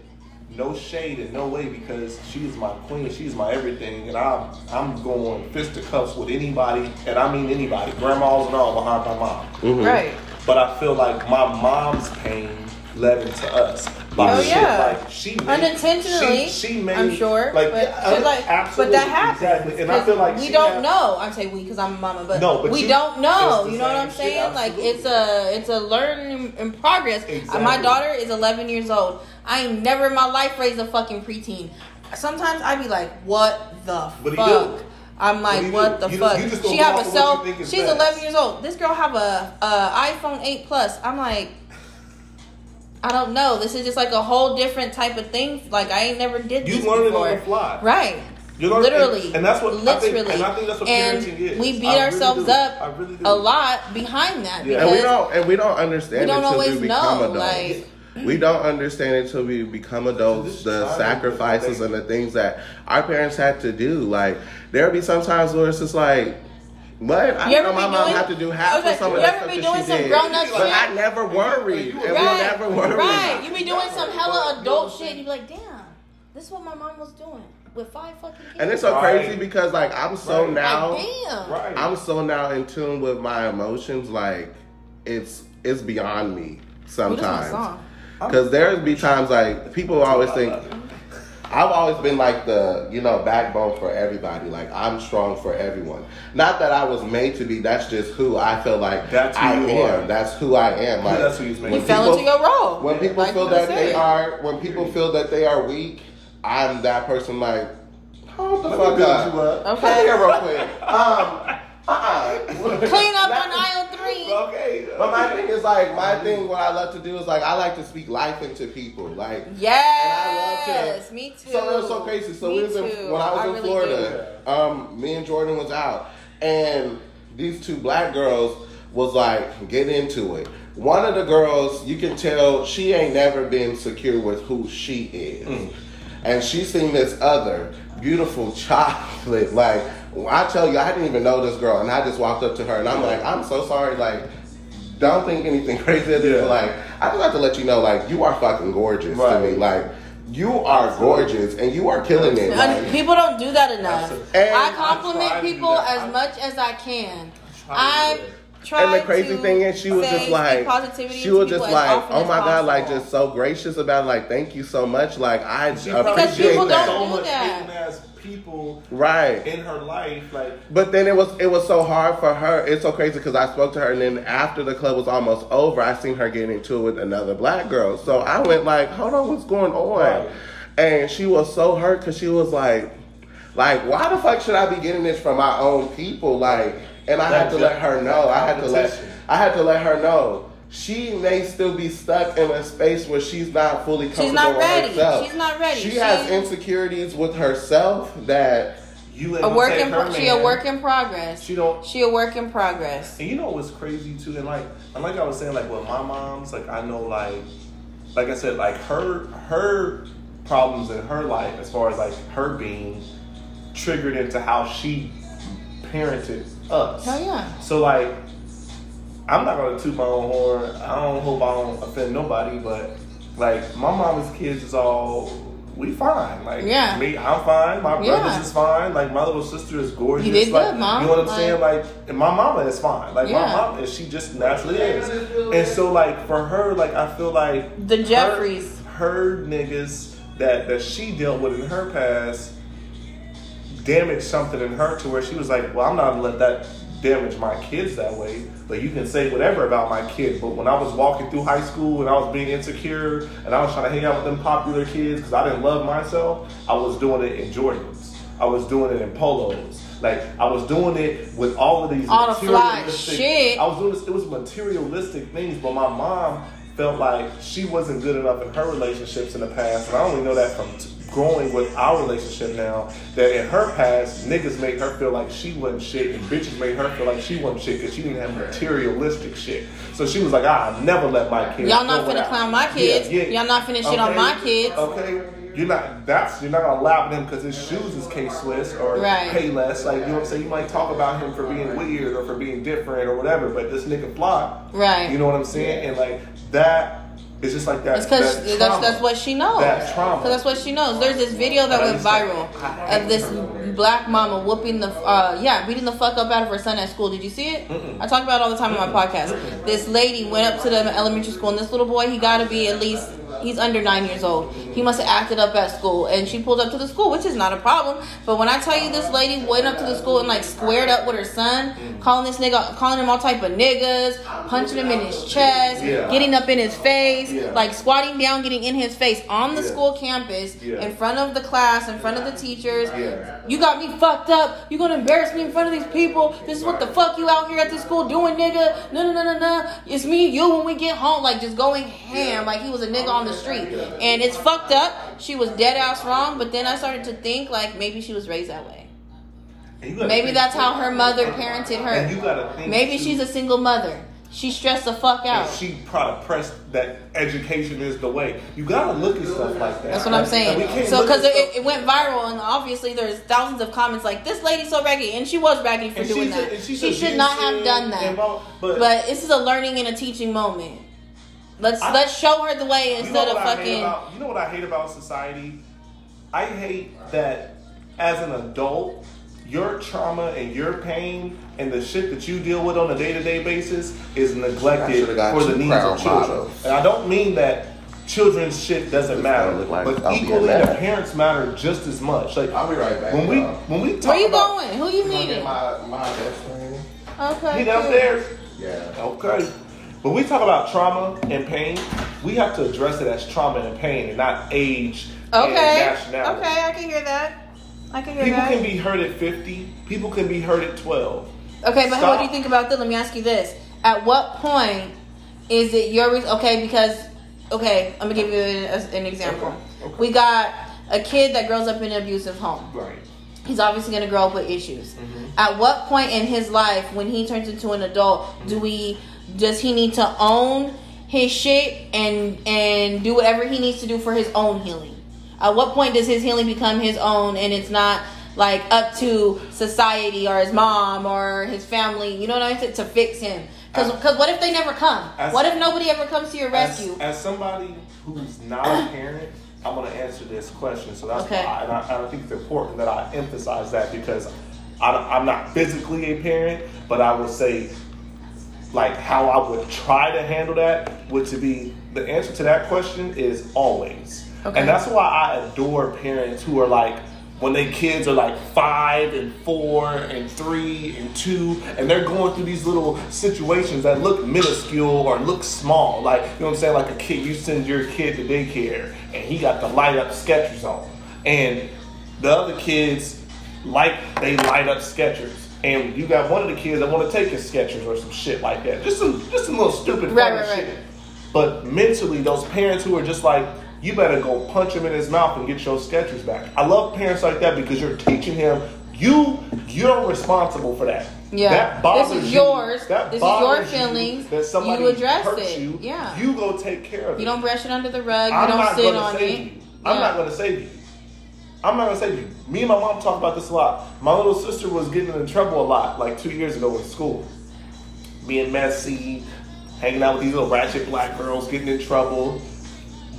no shade in no way because she's my queen, she's my everything, and I'm I'm going fist to cuffs with anybody, and I mean anybody, grandmas and all behind my mom. Mhm. Right. But I feel like my mom's pain led to us. By Oh, shit yeah. like she made, Unintentionally, She, she made, I'm sure, like, but, yeah, like, absolutely, but that happens. exactly. And I feel like we don't had- know. I'm saying we because I'm a mama, but, No, but we you- don't know. You know what I'm shit, saying? Like it's a it's a learning in progress. Uh, My daughter is 11 years old. I ain't never in my life raised a fucking preteen. Sometimes I be like, what the fuck? I'm like, what do? the fuck? just she have a of what you cell. She's best. 11 years old. This girl have a, a iPhone 8 plus. I'm like, I don't know. This is just like a whole different type of thing. Like I ain't never did You this learn it before. on the fly. Right. You learn- literally. and, and that's what I think, literally. and I think that's what And parenting is. we beat I ourselves do. up I really a lot behind that Yeah. And we don't and we don't understand we don't until always we become know, adults. like- we don't understand until we become adults the sacrifices and the things that our parents had to do. Like there'll be some times where it's just like what? I You didn't know my be mom doing- had to do I half was of like, some of the stuff be that doing she some did. grown-up But shit? I never worried. And we right, never worried. right. You be doing Never. some hella But, adult you know shit. You be like, damn, this is what my mom was doing with five fucking kids. And it's so Right. crazy because like I'm so Right. now like, damn. Right. I'm so now in tune with my emotions. Like it's it's beyond me Ooh, this is my sometimes. song. Because there's be times like people always think I've always been like the you know backbone for everybody. Like I'm strong for everyone. Not that I was made to be. That's just who I feel like That's who I you am. are. That's who I am. Like that's who you was made when You fell people- into your role. when people Like feel that said. they are when people feel that they are weak, I'm that person like hold the Let fuck build up. you up. Come Okay. here real quick. Um uh-uh. Clean up on aisle three. Okay. But my thing is like my thing. What I love to do is like I like to speak life into people. Like Yes, and I love to, me too. so it was so crazy. So Me we was in, when I was in really Florida, um, me and Jordan was out, and these two black girls was like, get into it. One of the girls, you can tell she ain't never been secure with who she is, Mm. and she seen this other beautiful chocolate. Like I tell you, I didn't even know this girl, and I just walked up to her, and I'm like, I'm so sorry, like. Don't think anything crazy Yeah. like I just have to let you know, like you are fucking gorgeous to me. Like you are gorgeous and you are killing it. Like, people don't do that enough. And I I compliment try to do people as I- much as I can. try I do try and the crazy thing is, she was just like, she was just like, oh as my god, like just so gracious about, it, like, thank you so much. Like I She appreciate people that. so much that. people right. in her life, like But then it was it was so hard for her. It's so crazy because I spoke to her, and then after the club was almost over, I seen her getting into it with another black girl. So I went like, "Hold on, what's going on?" Right. And she was so hurt because she was like, "Like, why the fuck should I be getting this from my own people?" Like, and I had to let her know. I had to let. I had to let her know. She may still be stuck in a space where she's not fully comfortable not with ready. herself. She's not ready. She, She- has insecurities with herself that you a work in pro- she a work in progress. She don't She a work in progress. And you know what's crazy too, and like, and like I was saying, like with my mom's, like I know, like, like I said, like her her problems in her life, as far as like her being triggered into how she parented us. Hell yeah. So like, I'm not gonna toot my own horn. I don't hope I don't offend nobody, but like my mama's kids is all we fine. Like Yeah. me, I'm fine. My Yeah. brothers is fine. Like my little sister is gorgeous. You did like, good, Mom. You know what I'm Like- saying? Like and my mama is fine. Like Yeah. my mom is she just naturally is. And so like for her, like I feel like The her- Jeffries. her, niggas that that she dealt with in her past damaged something in her to where she was like, well, I'm not gonna let that damage my kids that way. But you can say whatever about my kid. But when I was walking through high school and I was being insecure and I was trying to hang out with them popular kids because I didn't love myself, I was doing it in Jordans. I was doing it in polos. Like I was doing it with all of these All the fly materialistic- shit. I was doing this. It was materialistic things, but my mom felt like she wasn't good enough in her relationships in the past, and I only know that from t- growing with our relationship now that in her past, niggas made her feel like she wasn't shit and bitches made her feel like she wasn't shit because she didn't have materialistic shit. So she was like, I'll never let my kids. Y'all not finna clown my kids. Y'all not finna shit on my kids. Okay. You're not. That's you're not gonna laugh at him because his shoes is K Swiss or Right. Payless. Like you know what I'm saying. You might talk about him for being weird or for being different or whatever, but this nigga fly. Right. You know what I'm saying? And like that is just like that. It's because that that's, that's what she knows. That trauma. Because that's what she knows. There's this video that went viral of this black mama whooping the, uh, yeah, beating the fuck up out of her son at school. Did you see it? I talk about it all the time on my podcast. This lady went up to the elementary school, and this little boy, he got to be at least, he's under nine years old. He must have acted up at school, and she pulled up to the school, which is not a problem. But when I tell you this lady went up to the school and like squared up with her son, calling this nigga, calling him all type of niggas, punching him in his chest, Yeah. getting up in his face, Yeah. like squatting down, getting in his face on the Yeah. school campus, in front of the class, in front of the teachers. You got me fucked up. You gonna embarrass me in front of these people. This is what the fuck you out here at this school doing, nigga. No, no, no, no, no. It's me you when we get home. Like just going ham, like he was a nigga on the street. And it's fucked up. She was dead ass wrong. But then I started to think like maybe she was raised that way. And you gotta Maybe that's how her mother parented her. Maybe she's a single mother. She stressed the fuck out. and She probably pressed that education is the way. You gotta look at stuff like that. That's what I'm saying. So, because it, it went viral, and obviously there's thousands of comments like, "This lady's so raggedy," and she was raggedy for And doing she's a- that. she should not have done that. all- but- But this is a learning and a teaching moment. Let's I- let's show her the way You know instead of what I hate fucking. about- you know what I hate about society? I hate that as an adult, your trauma and your pain and the shit that you deal with on a day to day basis is neglected for the needs of children. bottles. And I don't mean that children's shit doesn't This matter, like but I'll equally the parents matter just as much. Like I'll be right back. when we y'all. when we talk Where you about going? Who you meeting? my my best friend. Okay. he cool. downstairs. Yeah. Okay. When we talk about trauma and pain, we have to address it as trauma and pain and not age and Okay. nationality. Okay, I can hear that. I can hear People that. People can be hurt at 50. People can be hurt at 12. Okay, but Stop. what do you think about this? Let me ask you this: At what point is it your re- okay? Because okay, I'm gonna give you an, an example. Okay, okay. We got a kid that grows up in an abusive home. Right. He's obviously gonna grow up with issues. Mm-hmm. At what point in his life, when he turns into an adult, do we does he need to own his shit and and do whatever he needs to do for his own healing? At what point does his healing become his own and it's not like up to society or his mom or his family? You know what I mean? To, fix him. Because As- what if they never come? as- what if nobody ever comes to your As, rescue? as somebody who's not a parent, I'm going to answer this question. So that's Okay. why, and I, and I think it's important that I emphasize that because I, I'm not physically a parent, but I will say, like, how I would try to handle that would to be the answer to that question is always. Okay. And that's why I adore parents who are like, when they kids are like five and four and three and two, and they're going through these little situations that look minuscule or look small. Like, you know what I'm saying? Like a kid, you send your kid to daycare and he got the light up Skechers on. And the other kids like they light up Skechers. And you got one of the kids that want to take his Skechers or some shit like that. Just some just some little stupid Right, right, right. shit. But mentally, those parents who are just like, you better go punch him in his mouth and get your Skechers back. I love parents like that because you're teaching him you you're responsible for that. Yeah. That bothers This is you. yours. That This is your bothers you feelings. That somebody You address hurt it. You. Yeah. You go take care of it. you don't brush it under the rug. You I'm don't sit on it. you. I'm Yeah. not gonna save you. I'm not gonna say you. Me and my mom talk about this a lot. My little sister was getting in trouble a lot, like two years ago in school. Being messy, hanging out with these little ratchet black girls, getting in trouble,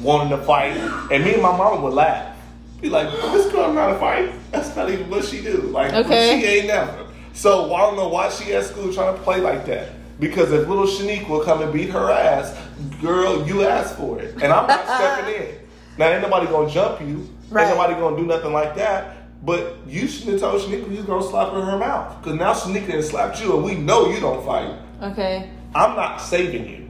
wanting to fight. And me and my mom would laugh. Be like, this girl not a fight. That's not even what she do. Like Okay. she ain't never. So I don't know why she at school trying to play like that. Because if little Shanique will come and beat her ass, girl, you asked for it. And I'm not stepping in. Now ain't nobody gonna jump you. Right. Ain't nobody gonna do nothing like that. But you shouldn't have told Shanique you was gonna slap her in her mouth. Because now done slapped you and we know you don't fight. Okay. I'm not saving you.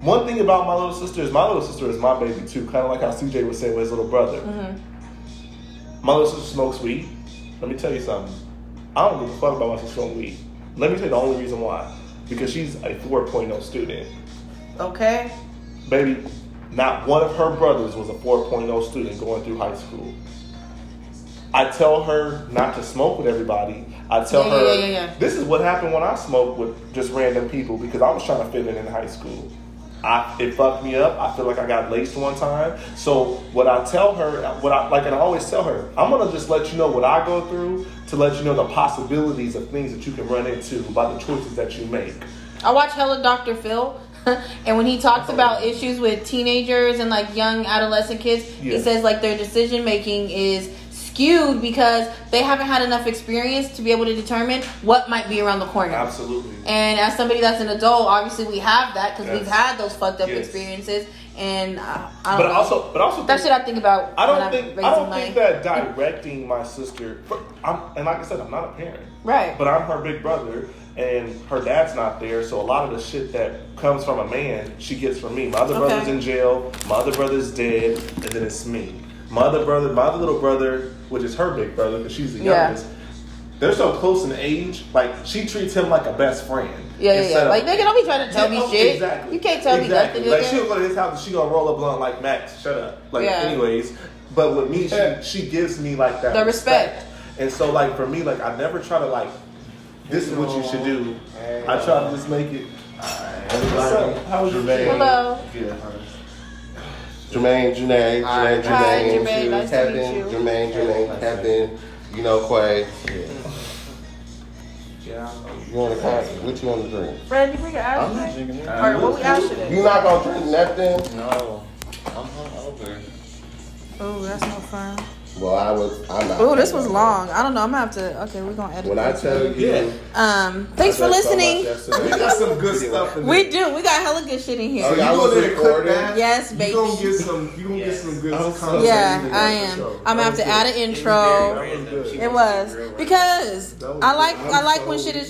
One thing about my little sister is my little sister is my baby too, kind of like how CJ was saying with his little brother. Mm-hmm. My little sister smokes weed. Let me tell you something. I don't give a fuck about my sister smoking weed. Let me tell you the only reason why. Because she's a 4.0 student. Okay. Baby, Not one of her brothers was a 4.0 student going through high school. I tell her not to smoke with everybody. I tell Yeah, her yeah, yeah, this is what happened when I smoked with just random people because I was trying to fit in in high school. I, it fucked me up. I feel like I got laced one time. So what I tell her, what I like, and I always tell her, I'm gonna just let you know what I go through to let you know the possibilities of things that you can run into by the choices that you make. I watch hella Dr. Phil, and when he talks about issues with teenagers and like young adolescent kids, he says like their decision making is skewed because they haven't had enough experience to be able to determine what might be around the corner. Absolutely. And as somebody that's an adult, obviously we have that because we've had those fucked up Yes. experiences. And uh, I don't But know. also, but also, that shit I think about. I don't think I don't my, think that directing my sister. I'm, and like I said, I'm not a parent. Right. But I'm her big brother, and her dad's not there, so a lot of the shit that comes from a man, she gets from me. My other Okay. brother's in jail, my other brother's dead, and then it's me. My other brother, my other little brother, which is her big brother, because she's the Yeah. youngest. They're so close in age. Like she treats him like a best friend. Yeah, yeah, yeah. of- Like, nigga, don't be trying to tell me oh, shit. Exactly. You can't tell me nothing, Like nigga. she'll go to his house and she gonna roll a blunt like Max, shut up. Like Yeah. anyways. But with me, she she gives me like that The respect. And so like for me, like I never try to like this is what you should do. I try to just make it. What's up? How was your day? Hello. Yeah. Jermaine, Janae, Hi. Janae, Hi, Jermaine, Jermaine. Nice to Kevin, meet you. Jermaine, Janae, Kevin, you know, Quay. Yeah. You want to pass? What you want to drink? Fred, you bring your I'm ass drinking it. What we asked today? You not gonna drink nothing? No. I'm hungover. Oh, that's no fun. Well, I was. I'm not. Oh, this was long. I don't know. I'm gonna have to. Okay, we're gonna edit. When I tell you, Yeah. Um, thanks for I drank so listening. yesterday. We got some good stuff in. We do. We got hella good shit in here. Oh, So you y'all go there and click recording? that. Yes, baby. You baby. gonna get some. You gonna get some good I'm content. Yeah, I am. I'm gonna have to That add an intro. good. That was. It was because I like I'm like when shit is